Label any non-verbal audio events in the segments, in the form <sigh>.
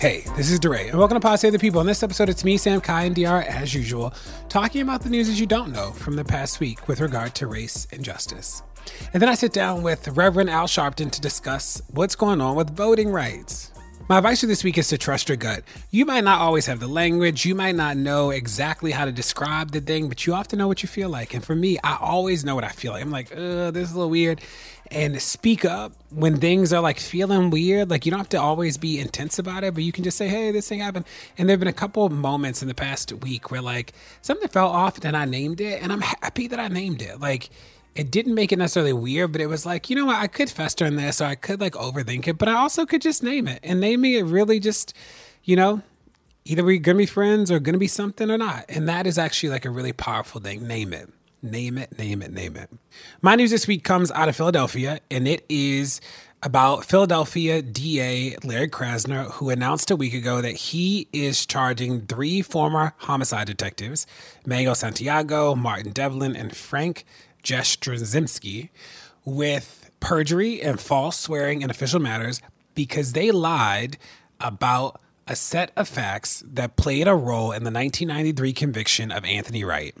Hey, this is DeRay, and welcome to Pod Save the People. In this episode, it's me, Sam Kaya, and De'Ara, as usual, talking about the news that you don't know from the past week with regard to race and justice. And then I sit down with Reverend Al Sharpton to discuss what's going on with voting rights. My advice for this week is to trust your gut. You might not always have the language, you might not know exactly how to describe the thing, but you often know what you feel like. And for me, I always know what I feel like. I'm like, this is a little weird. And speak up when things are like feeling weird. Like you don't have to always be intense about it, but you can just say, hey, this thing happened. And there have been a couple of moments in the past week where like something fell off and I named it, and I'm happy that I named it. Like, it didn't make it necessarily weird, but it was like, you know what, I could fester in this or I could like overthink it, but I also could just name it. And naming it really just, you know, either we're gonna be friends or gonna be something or not. And that is actually like a really powerful thing. Name it. Name it, name it, name it. My news this week comes out of Philadelphia, and it is about Philadelphia DA Larry Krasner, who announced a week ago that he is charging three former homicide detectives, Mayo Santiago, Martin Devlin, and Frank Jastrzembski with perjury and false swearing in official matters because they lied about a set of facts that played a role in the 1993 conviction of Anthony Wright.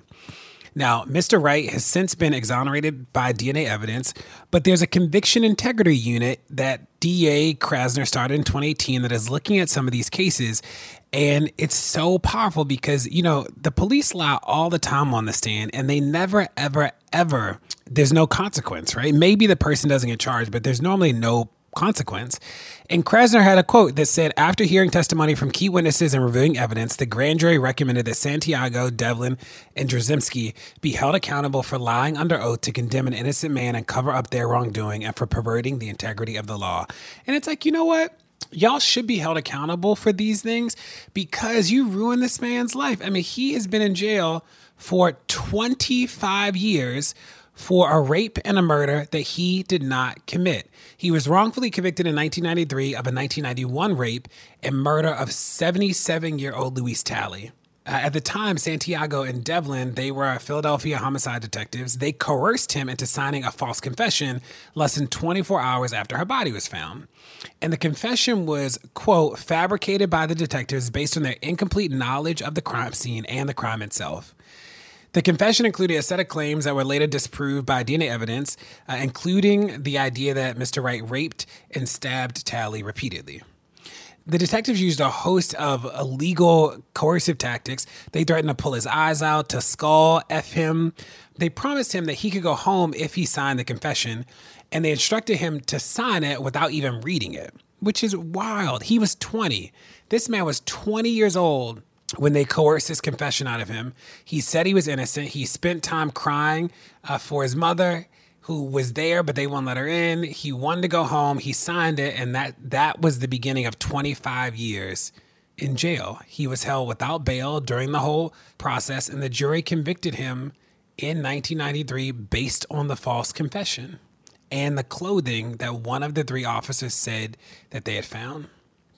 Now, Mr. Wright has since been exonerated by DNA evidence, but there's a conviction integrity unit that DA Krasner started in 2018 that is looking at some of these cases. And it's so powerful because, you know, the police lie all the time on the stand and they never, ever, ever, there's no consequence, right? Maybe the person doesn't get charged, but there's normally no consequence. And Krasner had a quote that said, after hearing testimony from key witnesses and reviewing evidence, the grand jury recommended that Santiago, Devlin, and Drzymski be held accountable for lying under oath to condemn an innocent man and cover up their wrongdoing and for perverting the integrity of the law. And it's like, you know what? Y'all should be held accountable for these things because you ruined this man's life. I mean, he has been in jail for 25 years for a rape and a murder that he did not commit. He was wrongfully convicted in 1993 of a 1991 rape and murder of 77 year old Louise Talley. Uh, at the time, Santiago and Devlin, they were Philadelphia homicide detectives. They coerced him into signing a false confession less than 24 hours after her body was found. And the confession was, quote, fabricated by the detectives based on their incomplete knowledge of the crime scene and the crime itself. The confession included a set of claims that were later disproved by DNA evidence, uh, including the idea that Mr. Wright raped and stabbed Talley repeatedly. The detectives used a host of illegal coercive tactics. They threatened to pull his eyes out, to skull, F him. They promised him that he could go home if he signed the confession, and they instructed him to sign it without even reading it, which is wild. He was 20. This man was 20 years old when they coerced his confession out of him. He said he was innocent. He spent time crying uh, for his mother who was there but they wouldn't let her in. He wanted to go home. He signed it and that that was the beginning of 25 years in jail. He was held without bail during the whole process and the jury convicted him in 1993 based on the false confession and the clothing that one of the three officers said that they had found.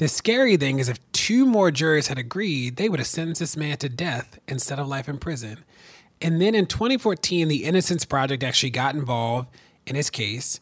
The scary thing is, if two more jurors had agreed, they would have sentenced this man to death instead of life in prison. And then in 2014, the Innocence Project actually got involved in his case,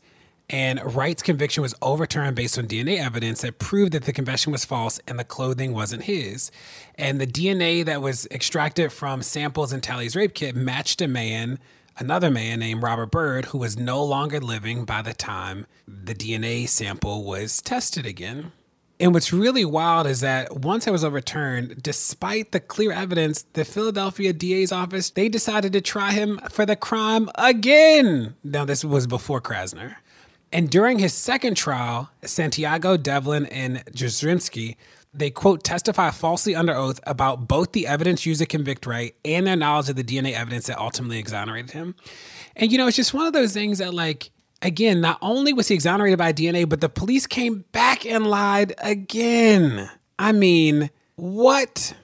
and Wright's conviction was overturned based on DNA evidence that proved that the confession was false and the clothing wasn't his. And the DNA that was extracted from samples in Talley's rape kit matched a man, another man named Robert Byrd, who was no longer living by the time the DNA sample was tested again. And what's really wild is that once it was overturned, despite the clear evidence, the Philadelphia DA's office, they decided to try him for the crime again. Now, this was before Krasner. And during his second trial, Santiago, Devlin, and Jastrzembski, they quote testify falsely under oath about both the evidence used to convict Wright and their knowledge of the DNA evidence that ultimately exonerated him. And you know, it's just one of those things that like again, not only was he exonerated by DNA, but the police came back and lied again. I mean, what?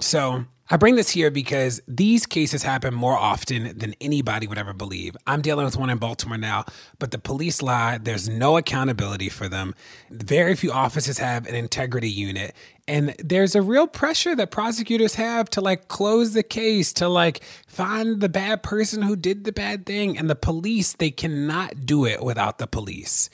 So I bring this here because these cases happen more often than anybody would ever believe. I'm dealing with one in Baltimore now, but the police lie. There's no accountability for them. Very few offices have an integrity unit. And there's a real pressure that prosecutors have to like close the case, to like find the bad person who did the bad thing. And the police, they cannot do it without the police.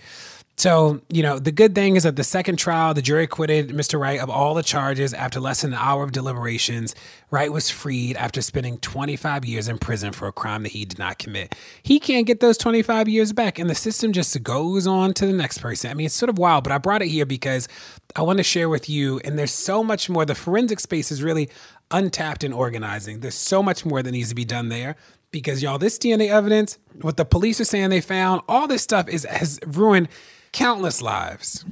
So, you know, the good thing is that the second trial, the jury acquitted Mr. Wright of all the charges after less than an hour of deliberations. Wright was freed after spending 25 years in prison for a crime that he did not commit. He can't get those 25 years back, and the system just goes on to the next person. I mean, it's sort of wild, but I brought it here because I want to share with you, and there's so much more. The forensic space is really untapped in organizing. There's so much more that needs to be done there because y'all, this DNA evidence, what the police are saying they found, all this stuff is has ruined countless lives.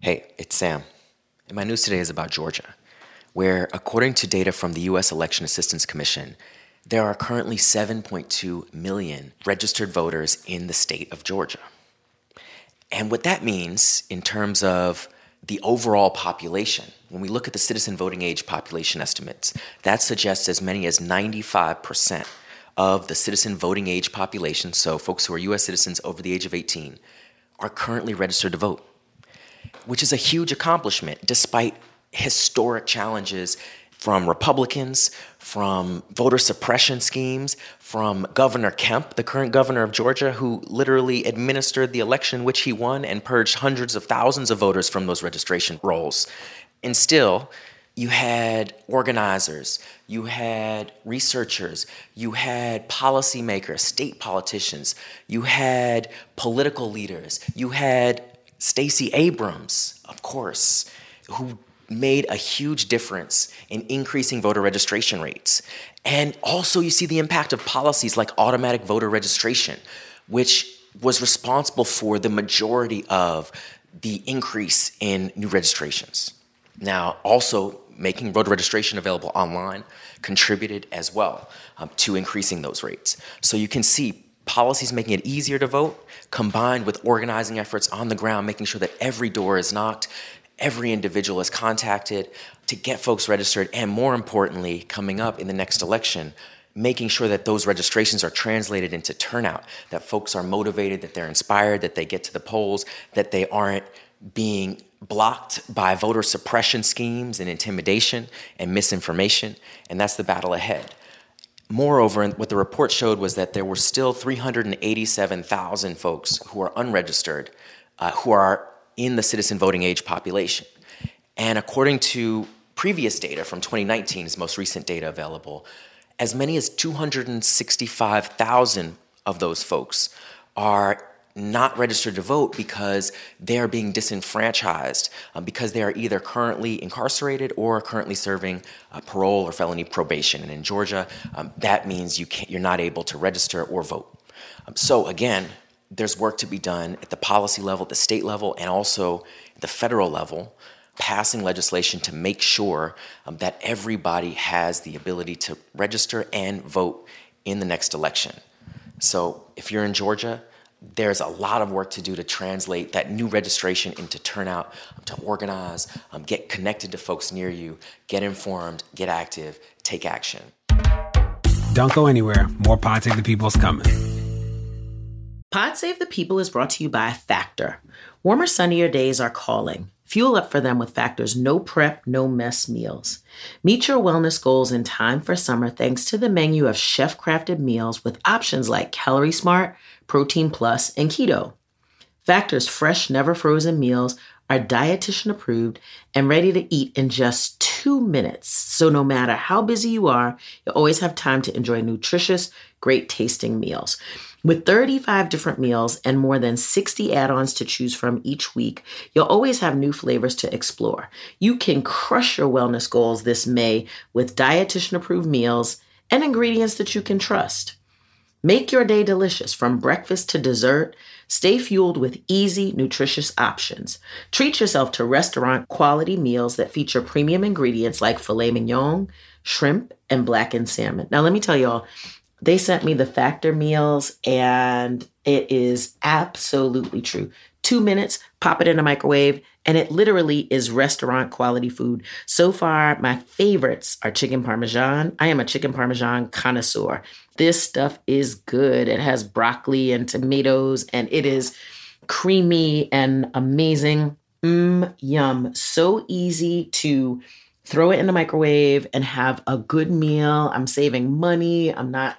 Hey, it's Sam. And my news today is about Georgia, where, according to data from the U.S. Election Assistance Commission, there are currently 7.2 million registered voters in the state of Georgia. And what that means in terms of the overall population, when we look at the citizen voting age population estimates, that suggests as many as 95% of the citizen voting age population, so folks who are US citizens over the age of 18, are currently registered to vote, which is a huge accomplishment despite historic challenges from Republicans, from voter suppression schemes, from Governor Kemp, the current governor of Georgia, who literally administered the election which he won and purged hundreds of thousands of voters from those registration rolls. And still, you had organizers, you had researchers, you had policymakers, state politicians, you had political leaders, you had Stacey Abrams, of course, who made a huge difference in increasing voter registration rates. And also, you see the impact of policies like automatic voter registration, which was responsible for the majority of the increase in new registrations. Now, also, making voter registration available online contributed as well um, to increasing those rates. So you can see policies making it easier to vote combined with organizing efforts on the ground, making sure that every door is knocked, every individual is contacted to get folks registered, and more importantly, coming up in the next election, making sure that those registrations are translated into turnout, that folks are motivated, that they're inspired, that they get to the polls, that they aren't being blocked by voter suppression schemes and intimidation and misinformation, and that's the battle ahead. Moreover, what the report showed was that there were still 387,000 folks who are unregistered uh, who are in the citizen voting age population. And according to previous data from 2019, is most recent data available, as many as 265,000 of those folks are not registered to vote because they are being disenfranchised um, because they are either currently incarcerated or currently serving uh, parole or felony probation. And in Georgia, um, that means you can't, you're not able to register or vote. Um, so again, there's work to be done at the policy level, at the state level, and also the federal level, passing legislation to make sure um, that everybody has the ability to register and vote in the next election. So if you're in Georgia, there's a lot of work to do to translate that new registration into turnout, um, to organize, um, get connected to folks near you, get informed, get active, take action. Don't go anywhere. More Pod Save the People's coming. Pod Save the People is brought to you by Factor. Warmer, sunnier days are calling. Fuel up for them with Factor's no prep, no mess meals. Meet your wellness goals in time for summer thanks to the menu of chef crafted meals with options like Calorie Smart Protein Plus, and Keto. Factor's fresh, never frozen meals are dietitian approved and ready to eat in just two minutes. So, no matter how busy you are, you always have time to enjoy nutritious, great tasting meals. With 35 different meals and more than 60 add ons to choose from each week, you'll always have new flavors to explore. You can crush your wellness goals this May with dietitian approved meals and ingredients that you can trust. Make your day delicious from breakfast to dessert. Stay fueled with easy, nutritious options. Treat yourself to restaurant quality meals that feature premium ingredients like filet mignon, shrimp, and blackened salmon. Now, let me tell y'all, They sent me the Factor meals, and it is absolutely true. Two minutes, pop it in a microwave, and it literally is restaurant quality food. So far, my favorites are chicken parmesan. I am a chicken parmesan connoisseur. This stuff is good. It has broccoli and tomatoes, and it is creamy and amazing. Mmm, yum. So easy to throw it in the microwave and have a good meal. I'm saving money. I'm not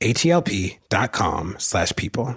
H-E-L-P dot com slash people.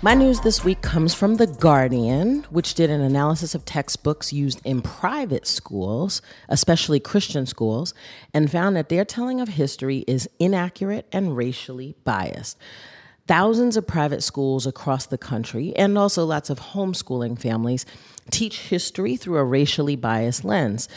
My news this week comes from The Guardian, which did an analysis of textbooks used in private schools, especially Christian schools, and found that their telling of history is inaccurate and racially biased. Thousands of private schools across the country, and also lots of homeschooling families, teach history through a racially biased lens.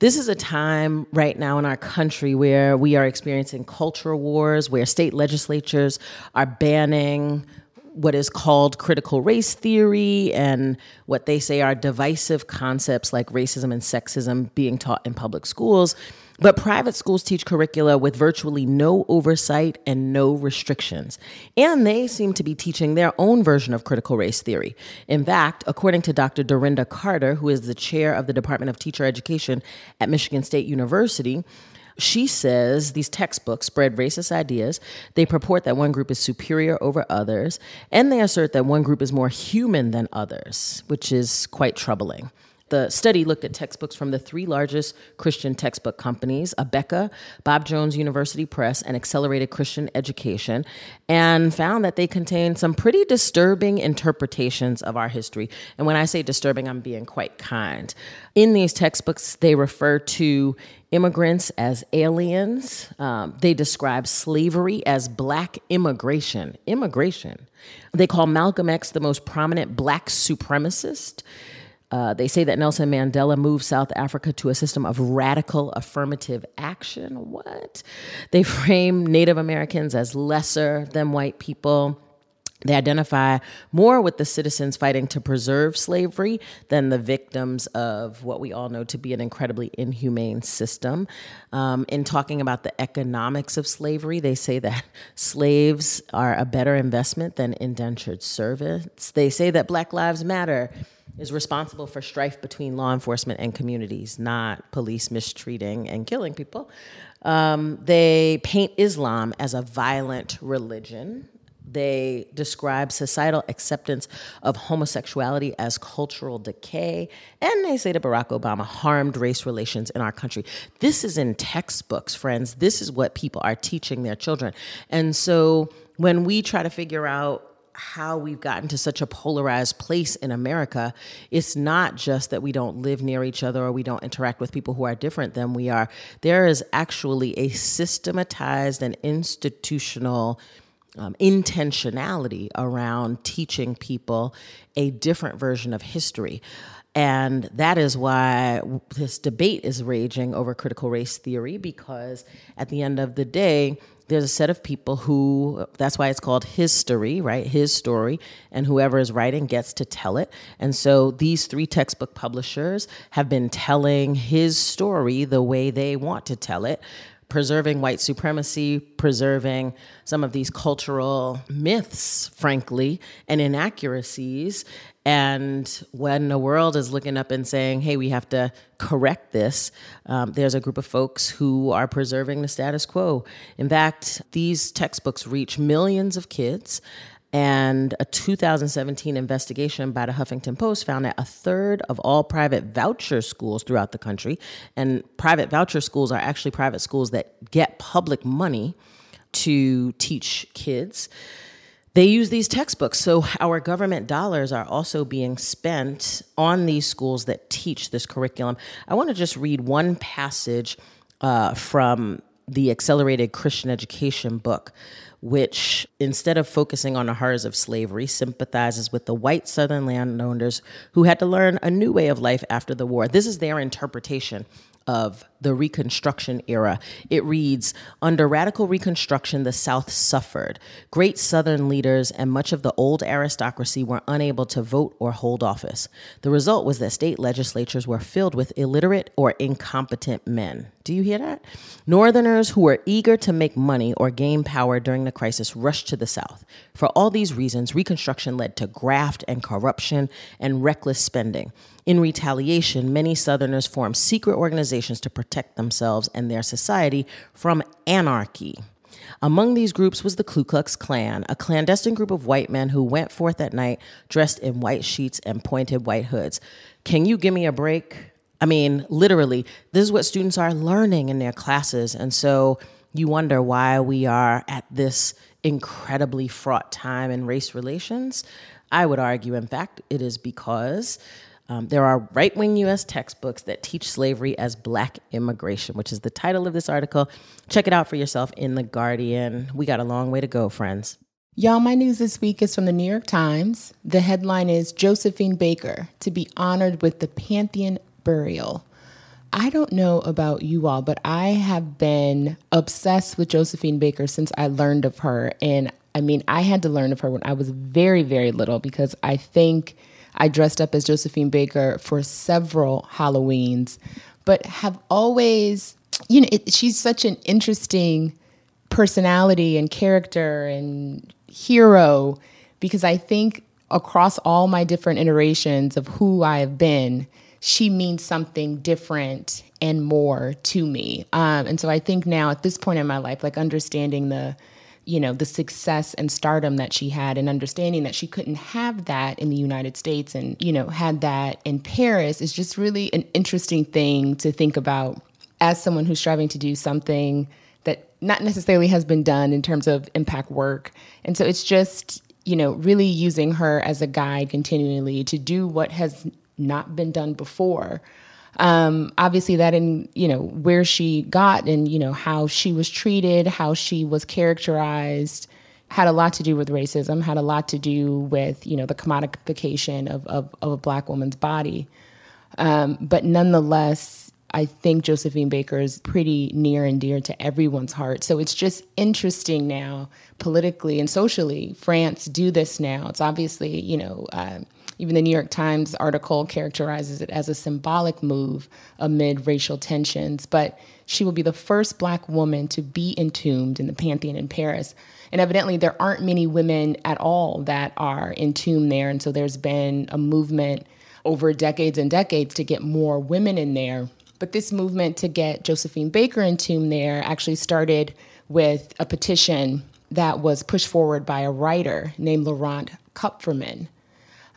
This is a time right now in our country where we are experiencing cultural wars, where state legislatures are banning what is called critical race theory and what they say are divisive concepts like racism and sexism being taught in public schools. But private schools teach curricula with virtually no oversight and no restrictions. And they seem to be teaching their own version of critical race theory. In fact, according to Dr. Dorinda Carter, who is the chair of the Department of Teacher Education at Michigan State University, she says these textbooks spread racist ideas. They purport that one group is superior over others, and they assert that one group is more human than others, which is quite troubling. The study looked at textbooks from the three largest Christian textbook companies, Abeka, Bob Jones University Press, and Accelerated Christian Education, and found that they contain some pretty disturbing interpretations of our history. And when I say disturbing, I'm being quite kind. In these textbooks, they refer to immigrants as aliens. Um, they describe slavery as black immigration. Immigration. They call Malcolm X the most prominent black supremacist. Uh, they say that Nelson Mandela moved South Africa to a system of radical affirmative action. What? They <laughs> frame Native Americans as lesser than white people. They identify more with the citizens fighting to preserve slavery than the victims of what we all know to be an incredibly inhumane system. Um, in talking about the economics of slavery, they say that <laughs> slaves are a better investment than indentured servants. They say that Black Lives Matter is responsible for strife between law enforcement and communities, not police mistreating and killing people. Um, they paint Islam as a violent religion. They describe societal acceptance of homosexuality as cultural decay. And they say that Barack Obama harmed race relations in our country. This is in textbooks, friends. This is what people are teaching their children. And so when we try to figure out how we've gotten to such a polarized place in America. It's not just that we don't live near each other or we don't interact with people who are different than we are. There is actually a systematized and institutional um, intentionality around teaching people a different version of history. And that is why this debate is raging over critical race theory, because at the end of the day, there's a set of people who that's why it's called history, right his story and whoever is writing gets to tell it and so these three textbook publishers have been telling his story the way they want to tell it preserving white supremacy, preserving some of these cultural myths, frankly, and inaccuracies. And when the world is looking up and saying, hey, we have to correct this, um, there's a group of folks who are preserving the status quo. In fact, these textbooks reach millions of kids. And a 2017 investigation by the Huffington Post found that a third of all private voucher schools throughout the country, and private voucher schools are actually private schools that get public money to teach kids, they use these textbooks. So our government dollars are also being spent on these schools that teach this curriculum. I want to just read one passage uh, from the Accelerated Christian Education book which, instead of focusing on the horrors of slavery, sympathizes with the white Southern landowners who had to learn a new way of life after the war. This is their interpretation of the Reconstruction era. It reads Under radical Reconstruction, the South suffered. Great Southern leaders and much of the old aristocracy were unable to vote or hold office. The result was that state legislatures were filled with illiterate or incompetent men. Do you hear that? Northerners who were eager to make money or gain power during the crisis rushed to the South. For all these reasons, Reconstruction led to graft and corruption and reckless spending. In retaliation, many Southerners formed secret organizations to protect themselves and their society from anarchy. Among these groups was the Ku Klux Klan, a clandestine group of white men who went forth at night dressed in white sheets and pointed white hoods. Can you give me a break? I mean, literally, this is what students are learning in their classes. And so you wonder why we are at this incredibly fraught time in race relations. I would argue, in fact, it is because um, there are right wing US textbooks that teach slavery as black immigration, which is the title of this article. Check it out for yourself in The Guardian. We got a long way to go, friends. Y'all, my news this week is from the New York Times. The headline is Josephine Baker to be honored with the Pantheon burial. I don't know about you all, but I have been obsessed with Josephine Baker since I learned of her. And I mean, I had to learn of her when I was very, very little because I think I dressed up as Josephine Baker for several Halloweens, but have always, you know, it, she's such an interesting personality and character and hero because I think across all my different iterations of who I have been, she means something different and more to me. Um, and so I think now at this point in my life, like understanding the, you know, the success and stardom that she had and understanding that she couldn't have that in the United States and, you know, had that in Paris is just really an interesting thing to think about as someone who's striving to do something that not necessarily has been done in terms of impact work. And so it's just, you know, really using her as a guide continually to do what has not been done before. Um, obviously, that in you know where she got and you know how she was treated, how she was characterized, had a lot to do with racism. Had a lot to do with you know the commodification of of, of a black woman's body. Um, but nonetheless, I think Josephine Baker is pretty near and dear to everyone's heart. So it's just interesting now, politically and socially, France do this now. It's obviously, you know, uh, even the New York Times article characterizes it as a symbolic move amid racial tensions. But she will be the first black woman to be entombed in the Pantheon in Paris. And evidently, there aren't many women at all that are entombed there. And so there's been a movement over decades and decades to get more women in there. But this movement to get Josephine Baker entombed there actually started with a petition that was pushed forward by a writer named Laurent Kupferman.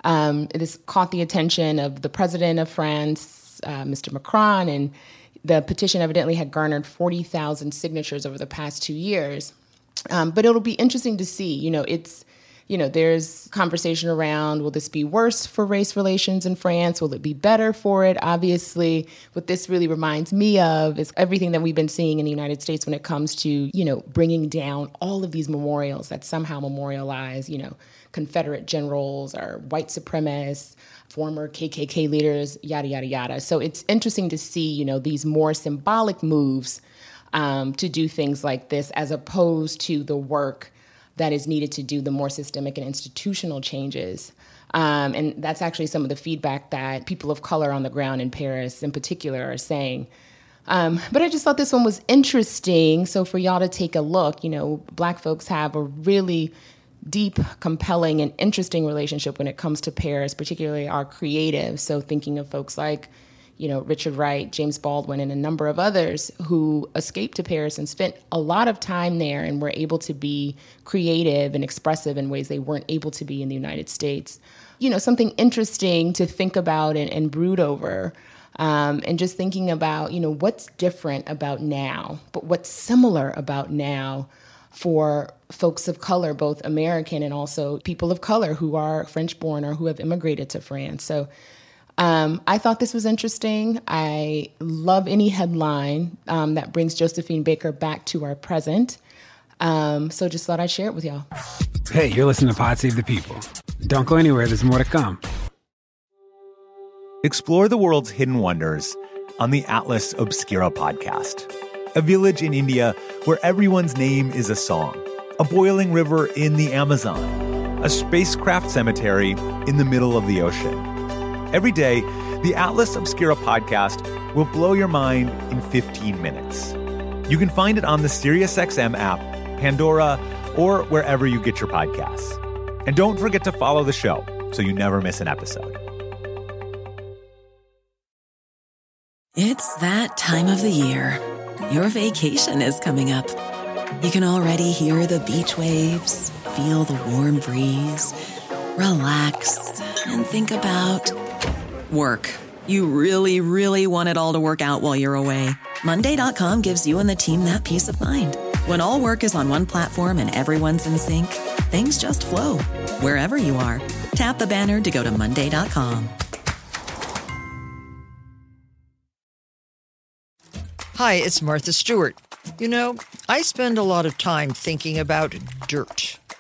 Um, this caught the attention of the president of France, uh, Mr. Macron, and the petition evidently had garnered 40,000 signatures over the past two years. Um, but it'll be interesting to see. You know, it's you know, there's conversation around will this be worse for race relations in France? Will it be better for it? Obviously, what this really reminds me of is everything that we've been seeing in the United States when it comes to, you know, bringing down all of these memorials that somehow memorialize, you know, Confederate generals or white supremacists, former KKK leaders, yada, yada, yada. So it's interesting to see, you know, these more symbolic moves um, to do things like this as opposed to the work that is needed to do the more systemic and institutional changes. Um, and that's actually some of the feedback that people of color on the ground in Paris, in particular, are saying. Um, but I just thought this one was interesting. So for y'all to take a look, you know, Black folks have a really deep, compelling, and interesting relationship when it comes to Paris, particularly our creatives. So thinking of folks like you know, Richard Wright, James Baldwin, and a number of others who escaped to Paris and spent a lot of time there and were able to be creative and expressive in ways they weren't able to be in the United States. You know, something interesting to think about and, and brood over. Um, and just thinking about, you know, what's different about now, but what's similar about now for folks of color, both American and also people of color who are French born or who have immigrated to France. So um, I thought this was interesting. I love any headline um, that brings Josephine Baker back to our present. Um, so just thought I'd share it with y'all. Hey, you're listening to Pod Save the People. Don't go anywhere, there's more to come. Explore the world's hidden wonders on the Atlas Obscura podcast, a village in India where everyone's name is a song, a boiling river in the Amazon, a spacecraft cemetery in the middle of the ocean Every day, the Atlas Obscura podcast will blow your mind in 15 minutes. You can find it on the SiriusXM app, Pandora, or wherever you get your podcasts. And don't forget to follow the show so you never miss an episode. It's that time of the year. Your vacation is coming up. You can already hear the beach waves, feel the warm breeze, relax, and think about Work. You really, really want it all to work out while you're away. Monday.com gives you and the team that peace of mind. When all work is on one platform and everyone's in sync, things just flow wherever you are. Tap the banner to go to Monday.com. Hi, it's Martha Stewart. You know, I spend a lot of time thinking about dirt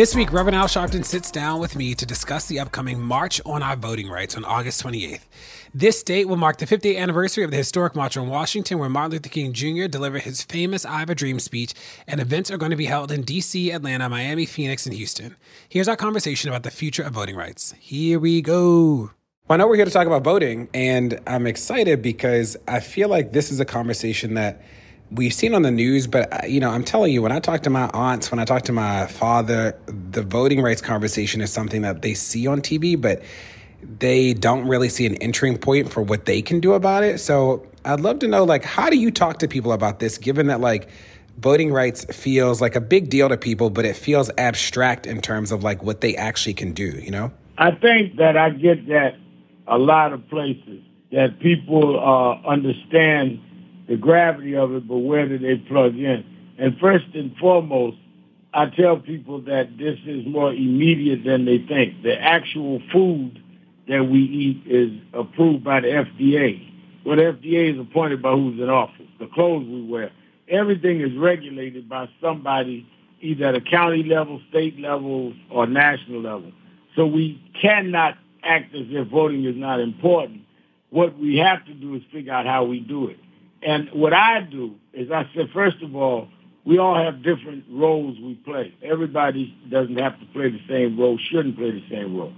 This week, Reverend Al Sharpton sits down with me to discuss the upcoming March on Our Voting Rights on August 28th. This date will mark the 50th anniversary of the historic March on Washington, where Martin Luther King Jr. delivered his famous I Have a Dream speech, and events are going to be held in D.C., Atlanta, Miami, Phoenix, and Houston. Here's our conversation about the future of voting rights. Here we go. Well, I know we're here to talk about voting, and I'm excited because I feel like this is a conversation that we've seen on the news, but uh, you know, I'm telling you, when I talk to my aunts, when I talk to my father, the voting rights conversation is something that they see on TV, but they don't really see an entering point for what they can do about it. So I'd love to know, like, how do you talk to people about this, given that like voting rights feels like a big deal to people, but it feels abstract in terms of like what they actually can do, you know? I think that I get that a lot of places that people uh, understand the gravity of it, but where do they plug in? And first and foremost, I tell people that this is more immediate than they think. The actual food that we eat is approved by the FDA. Well, the FDA is appointed by who's in office. The clothes we wear. Everything is regulated by somebody either at a county level, state level, or national level. So we cannot act as if voting is not important. What we have to do is figure out how we do it. And what I do is I said, first of all, we all have different roles we play. Everybody doesn't have to play the same role, shouldn't play the same role.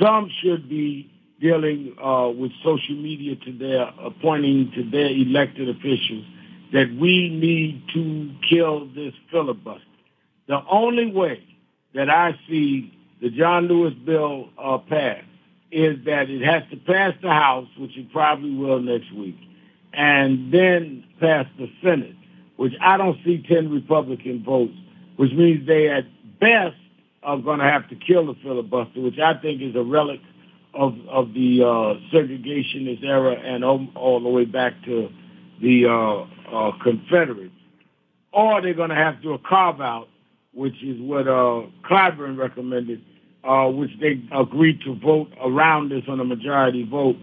Some should be dealing uh, with social media to their appointing to their elected officials that we need to kill this filibuster. The only way that I see the John Lewis bill uh, pass is that it has to pass the House, which it probably will next week, and then pass the Senate, which I don't see 10 Republican votes, which means they at best are going to have to kill the filibuster, which I think is a relic of of the uh, segregationist era and all, all, the way back to the uh, uh, Confederates. Or they're going to have to a carve out, which is what uh, Clyburn recommended, uh, which they agreed to vote around this on a majority vote.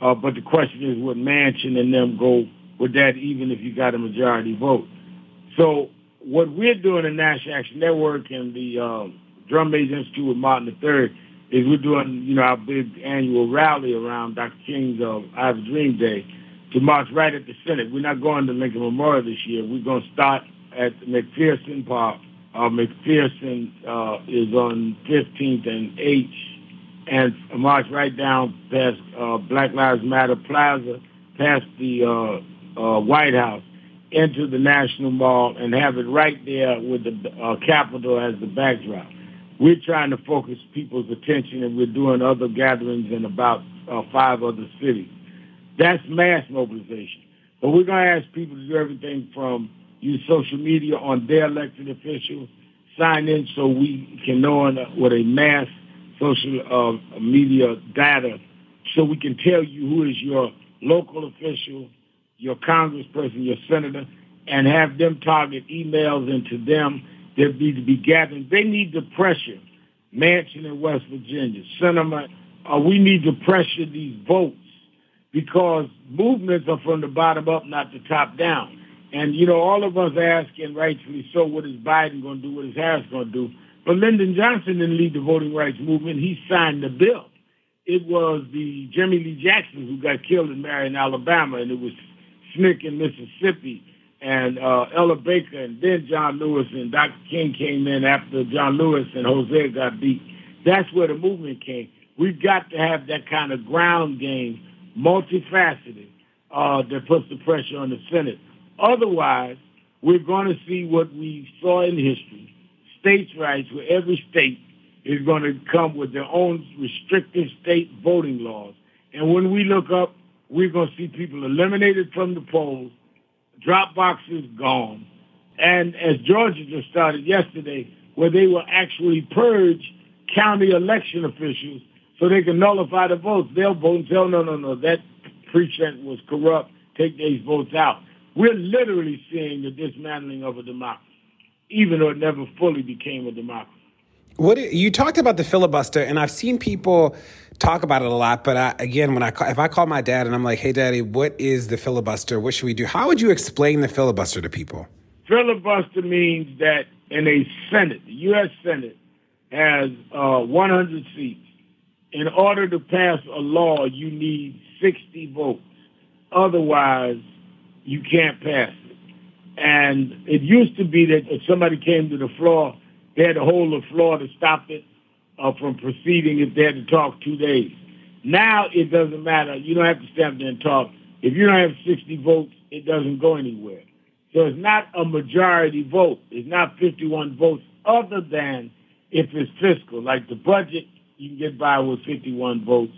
Uh, but the question is, would Manchin and them go with that, even if you got a majority vote? So what we're doing in National Action Network and the uh, Drum Major Institute with Martin III is we're doing, you know, our big annual rally around Dr. King's uh, I Have a Dream Day to march right at the Senate. We're not going to Lincoln Memorial this year. We're going to start at McPherson Park. Uh, McPherson uh, is on 15th and H, and march right down past uh, Black Lives Matter Plaza, past the uh, uh, White House, into the National Mall, and have it right there with the uh, Capitol as the backdrop we're trying to focus people's attention, and we're doing other gatherings in about uh, five other cities. That's mass mobilization. But we're going to ask people to do everything from use social media on their elected officials, sign in so we can know what a mass social uh, media data so we can tell you who is your local official, your congressperson, your senator, and have them target emails into them that need to be gathering. They need to pressure Manchin in West Virginia, Sinema. Uh, we need to pressure these votes because movements are from the bottom up, not the top down. And, you know, all of us asking, rightfully so, what is Biden going to do, what is Harris going to do? But Lyndon Johnson didn't lead the voting rights movement. He signed the bill. It was the Jimmy Lee Jackson who got killed in Marion, Alabama, and it was SNCC in Mississippi and uh, Ella Baker, and then John Lewis and Dr. King came in after John Lewis and Hosea got beat. That's where the movement came. We've got to have that kind of ground game, multifaceted, uh, that puts the pressure on the Senate. Otherwise, we're going to see what we saw in history, states' rights, where every state is going to come with their own restrictive state voting laws. And when we look up, we're going to see people eliminated from the polls drop boxes gone. And as Georgia just started yesterday, where they will actually purge county election officials so they can nullify the votes. They'll vote and say, oh, no, no, no, that precinct was corrupt. Take these votes out. We're literally seeing the dismantling of a democracy, even though it never fully became a democracy. What you talked about the filibuster, and I've seen people talk about it a lot. But I, again, when I call, if I call my dad and I'm like, "Hey, Daddy, what is the filibuster? What should we do?" How would you explain the filibuster to people? Filibuster means that in a Senate, the U.S. Senate has uh, 100 seats. In order to pass a law, you need 60 votes. Otherwise, you can't pass. And it used to be that if somebody came to the floor, they had to hold the floor to stop it uh, from proceeding if they had to talk two days. Now it doesn't matter. You don't have to stand there and talk. If you don't have 60 votes, it doesn't go anywhere. So it's not a majority vote. It's not 51 votes other than if it's fiscal. Like the budget, you can get by with 51 votes.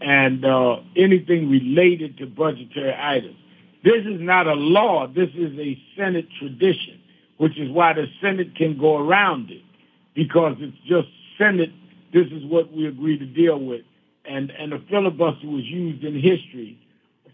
And uh, anything related to budgetary items. This is not a law. This is a Senate tradition, which is why the Senate can go around it because it's just Senate this is what we agreed to deal with. And, and the filibuster was used in history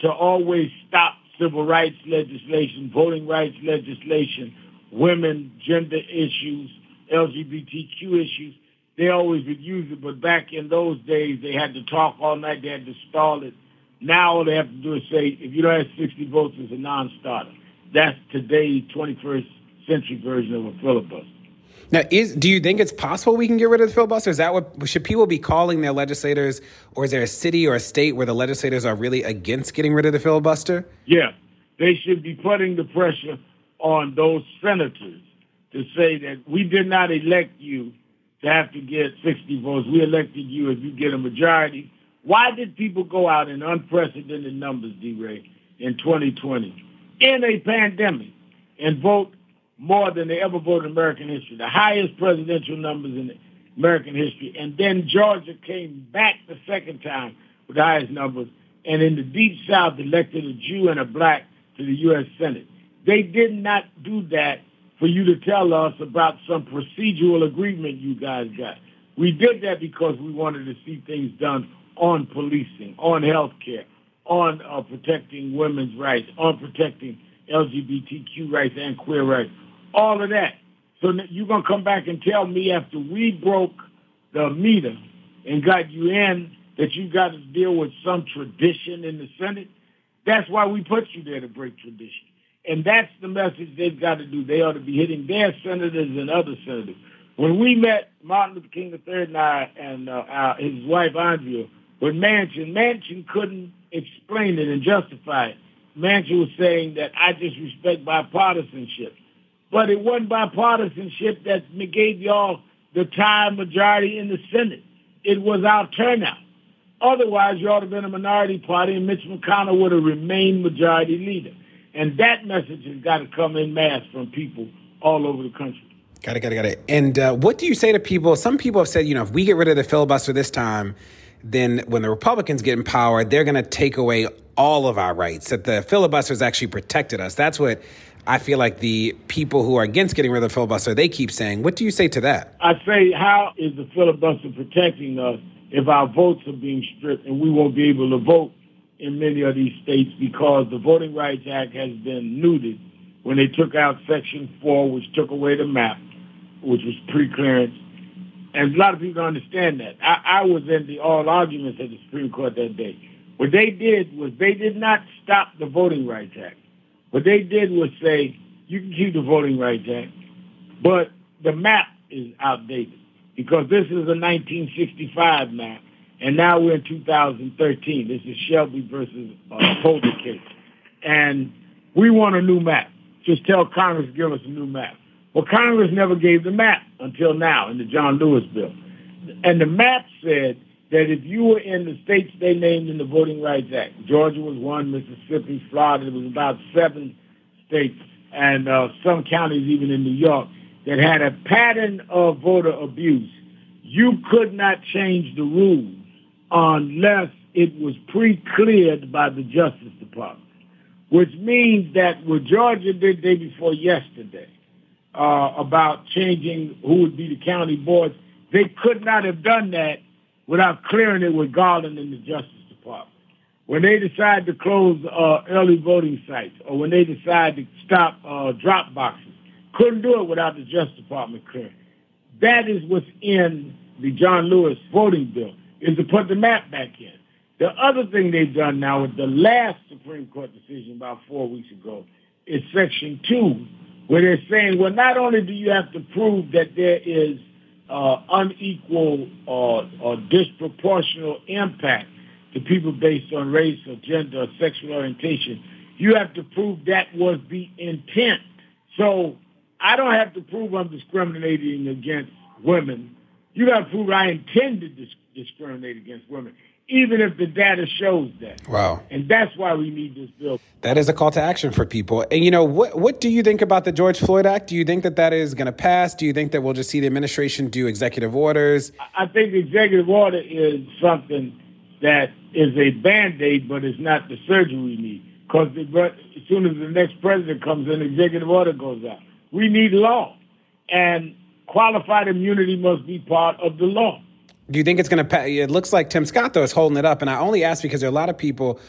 to always stop civil rights legislation, voting rights legislation, women, gender issues, LGBTQ issues. They always would use it, but back in those days, they had to talk all night. They had to stall it. Now all they have to do is say, if you don't have 60 votes, it's a non-starter. That's today's 21st century version of a filibuster. Now, is do you think it's possible we can get rid of the filibuster? Is that what should people be calling their legislators, or is there a city or a state where the legislators are really against getting rid of the filibuster? Yeah, they should be putting the pressure on those senators to say that we did not elect you to have to get 60 votes. We elected you if you get a majority. Why did people go out in unprecedented numbers, DeRay, in 2020 in a pandemic and vote more than they ever voted in American history, the highest presidential numbers in American history. And then Georgia came back the second time with the highest numbers, and in the Deep South elected a Jew and a black to the U.S. Senate. They did not do that for you to tell us about some procedural agreement you guys got. We did that because we wanted to see things done on policing, on health care, on uh, protecting women's rights, on protecting LGBTQ rights and queer rights, all of that. So you're going to come back and tell me after we broke the meter and got you in that you got to deal with some tradition in the Senate? That's why we put you there to break tradition. And that's the message they've got to do. They ought to be hitting their senators and other senators. When we met Martin Luther King III and I and uh, his wife Andrea with Manchin, Manchin couldn't explain it and justify it. Manchin was saying that I just respect bipartisanship. But it wasn't bipartisanship that gave y'all the tie majority in the Senate. It was our turnout. Otherwise, you ought to have been a minority party, and Mitch McConnell would have remained majority leader. And that message has got to come in mass from people all over the country. Got it, got it, got it. And uh, what do you say to people? Some people have said, you know, if we get rid of the filibuster this time, then when the Republicans get in power, they're going to take away all of our rights. That the filibusters actually protected us. That's what I feel like the people who are against getting rid of the filibuster, they keep saying. What do you say to that? I say, how is the filibuster protecting us if our votes are being stripped and we won't be able to vote in many of these states because the Voting Rights Act has been neutered when they took out Section 4, which took away the map, which was pre-clearance. And a lot of people don't understand that. I, I was in the oral arguments at the Supreme Court that day. What they did was they did not stop the Voting Rights Act. What they did was say, you can keep the Voting Rights Act, but the map is outdated because this is a 1965 map, and now we're in 2013. This is Shelby versus uh, Holder case. And we want a new map. Just tell Congress give us a new map. Well, Congress never gave the map until now in the John Lewis bill. And the map said that if you were in the states they named in the Voting Rights Act, Georgia was one, Mississippi, Florida, it was about seven states, and uh, some counties even in New York, that had a pattern of voter abuse, you could not change the rules unless it was pre-cleared by the Justice Department, which means that what Georgia did day before yesterday uh, about changing who would be the county boards, they could not have done that without clearing it with Garland and the Justice Department. When they decide to close uh, early voting sites or when they decide to stop uh, drop boxes, couldn't do it without the Justice Department clearing. That is what's in the John Lewis voting bill, is to put the map back in. The other thing they've done now with the last Supreme Court decision about four weeks ago is Section 2, where they're saying, well, not only do you have to prove that there is uh, unequal or, or disproportional impact to people based on race or gender or sexual orientation, you have to prove that was the intent. So I don't have to prove I'm discriminating against women. You got to prove I intend to dis- discriminate against women even if the data shows that. Wow. And that's why we need this bill. That is a call to action for people. And you know, what what do you think about the George Floyd Act? Do you think that that is going to pass? Do you think that we'll just see the administration do executive orders? I think the executive order is something that is a band-aid, but it's not the surgery we need. Because as soon as the next president comes in, executive order goes out. We need law. And qualified immunity must be part of the law. Do you think it's going to? It looks like Tim Scott, though, is holding it up. And I only ask because there are a lot of people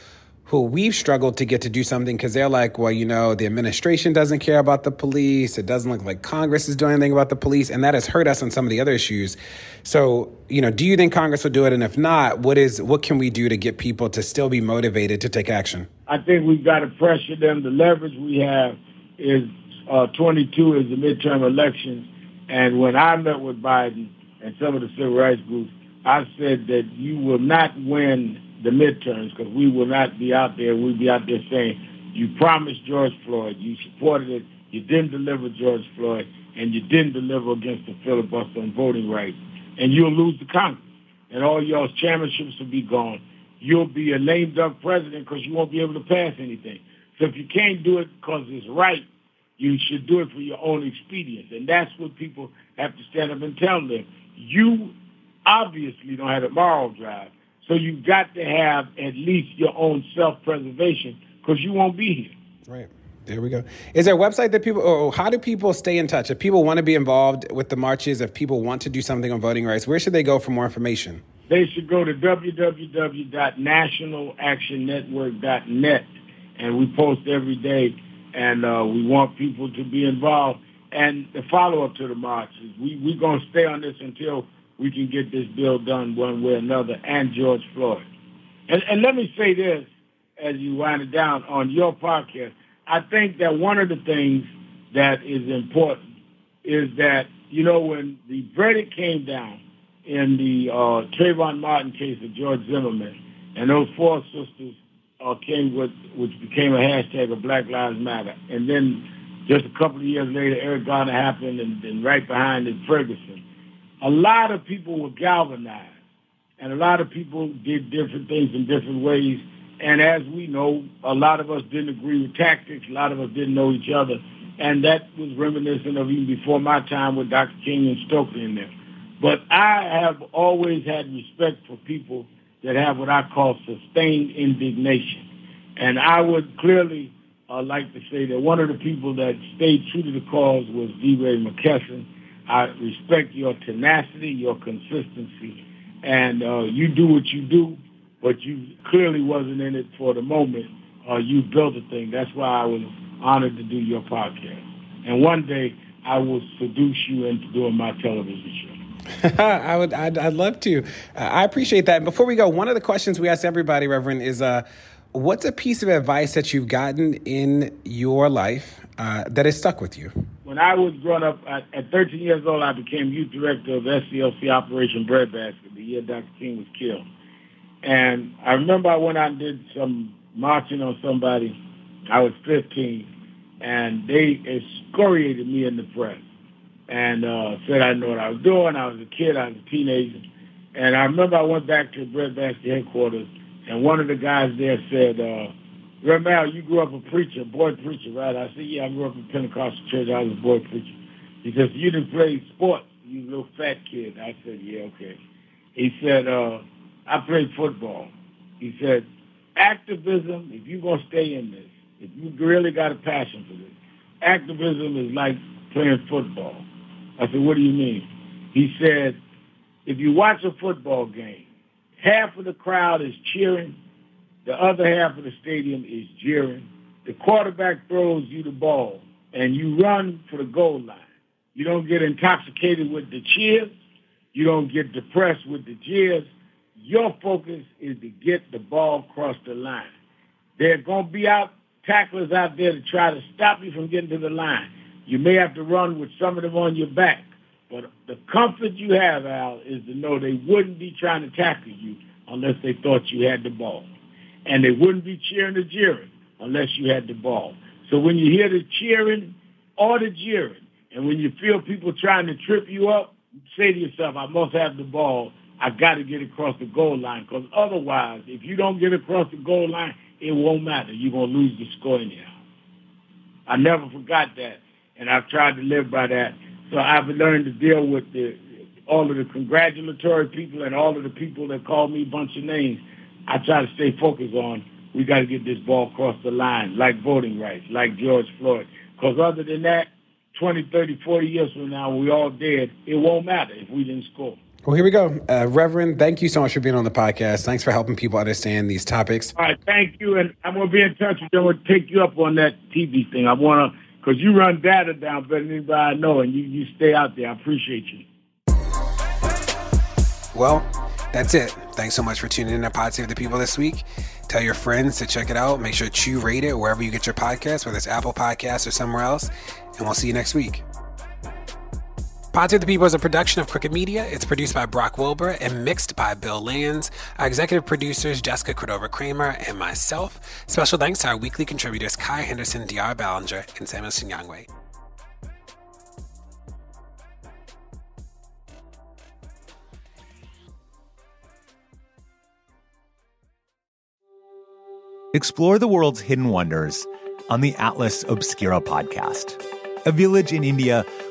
who we've struggled to get to do something because they're like, well, you know, the administration doesn't care about the police. It doesn't look like Congress is doing anything about the police. And that has hurt us on some of the other issues. So, you know, do you think Congress will do it? And if not, what is what can we do to get people to still be motivated to take action? I think we've got to pressure them. The leverage we have is uh, 22 is the midterm elections. And when I met with Biden, and some of the civil rights groups, I said that you will not win the midterms because we will not be out there. We'll be out there saying, you promised George Floyd, you supported it, you didn't deliver George Floyd, and you didn't deliver against the filibuster on voting rights. And you'll lose the Congress. And all y'all's chairmanships will be gone. You'll be a lame duck president because you won't be able to pass anything. So if you can't do it because it's right, you should do it for your own expedience. And that's what people have to stand up and tell them. You obviously don't have a moral drive. So you've got to have at least your own self-preservation because you won't be here. Right. There we go. Is there a website that people, or how do people stay in touch? If people want to be involved with the marches, if people want to do something on voting rights, where should they go for more information? They should go to www.nationalactionnetwork.net, and we post every day, and uh, we want people to be involved. And the follow-up to the marches, we, we're going to stay on this until we can get this bill done one way or another, and George Floyd. And, and let me say this as you wind it down on your podcast. I think that one of the things that is important is that, you know, when the verdict came down in the uh, Trayvon Martin case of George Zimmerman, and those four sisters uh, came with, which became a hashtag of Black Lives Matter. And then just a couple of years later, Eric Garner happened, and, and right behind it, Ferguson. A lot of people were galvanized, and a lot of people did different things in different ways and as we know, a lot of us didn't agree with tactics. A lot of us didn't know each other. And that was reminiscent of even before my time with Dr. King and Stokely in there. But I have always had respect for people that have what I call sustained indignation. And I would clearly uh, like to say that one of the people that stayed true to the cause was DeRay Mckesson. I respect your tenacity, your consistency, and uh, you do what you do but you clearly wasn't in it for the moment. Uh, you built a thing. That's why I was honored to do your podcast. And one day I will seduce you into doing my television show. <laughs> I would, I'd, I'd love to. Uh, I appreciate that. And before we go, one of the questions we ask everybody, Reverend, is uh, what's a piece of advice that you've gotten in your life uh, that has stuck with you? When I was growing up, at, at 13 years old, I became youth director of SCLC Operation Breadbasket the year Dr. King was killed. And I remember I went out and did some marching on somebody. I was 15, and they excoriated me in the press and uh, said I didn't know what I was doing. I was a kid. I was a teenager. And I remember I went back to Breadbasket headquarters, and one of the guys there said, uh, Ramel, you grew up a preacher, boy preacher, right? I said, yeah, I grew up in Pentecostal church. I was a boy preacher. He says, you didn't play sports. You little fat kid. I said, yeah, okay. He said, uh, I played football. He said, activism, if you're going to stay in this, if you really got a passion for this, activism is like playing football. I said, what do you mean? He said, if you watch a football game, half of the crowd is cheering, the other half of the stadium is jeering. The quarterback throws you the ball, and you run for the goal line. You don't get intoxicated with the cheers. You don't get depressed with the jeers. Your focus is to get the ball across the line. There are going to be out tacklers out there to try to stop you from getting to the line. You may have to run with some of them on your back. But the comfort you have, Al, is to know they wouldn't be trying to tackle you unless they thought you had the ball. And they wouldn't be cheering or jeering unless you had the ball. So when you hear the cheering or the jeering, and when you feel people trying to trip you up, say to yourself, I must have the ball I got to get across the goal line because otherwise, if you don't get across the goal line, it won't matter. You're going to lose the score anyhow. I never forgot that, and I've tried to live by that. So I've learned to deal with the, all of the congratulatory people and all of the people that call me a bunch of names. I try to stay focused on we got to get this ball across the line, like voting rights, like George Floyd. Because other than that, 20, 30, 40 years from now, we all dead. It won't matter if we didn't score. Well, here we go. Uh, Reverend, thank you so much for being on the podcast. Thanks for helping people understand these topics. All right, thank you. And I'm going to be in touch with you. I'm going to take you up on that TV thing. I want to, because you run data down better than anybody I know, and you, you stay out there. I appreciate you. Well, that's it. Thanks so much for tuning in to Pod Save the People this week. Tell your friends to check it out. Make sure to rate it wherever you get your podcast, whether it's Apple Podcasts or somewhere else. And we'll see you next week. Pod Save the People is a production of Crooked Media. It's produced by Brock Wilbur and mixed by Bill Lands. Our executive producers, Jessica Cordova Kramer and myself. Special thanks to our weekly contributors, Kaya Henderson, De'Ara Balenger, and Samuel Sinyangwe. Explore the world's hidden wonders on the Atlas Obscura podcast a village in India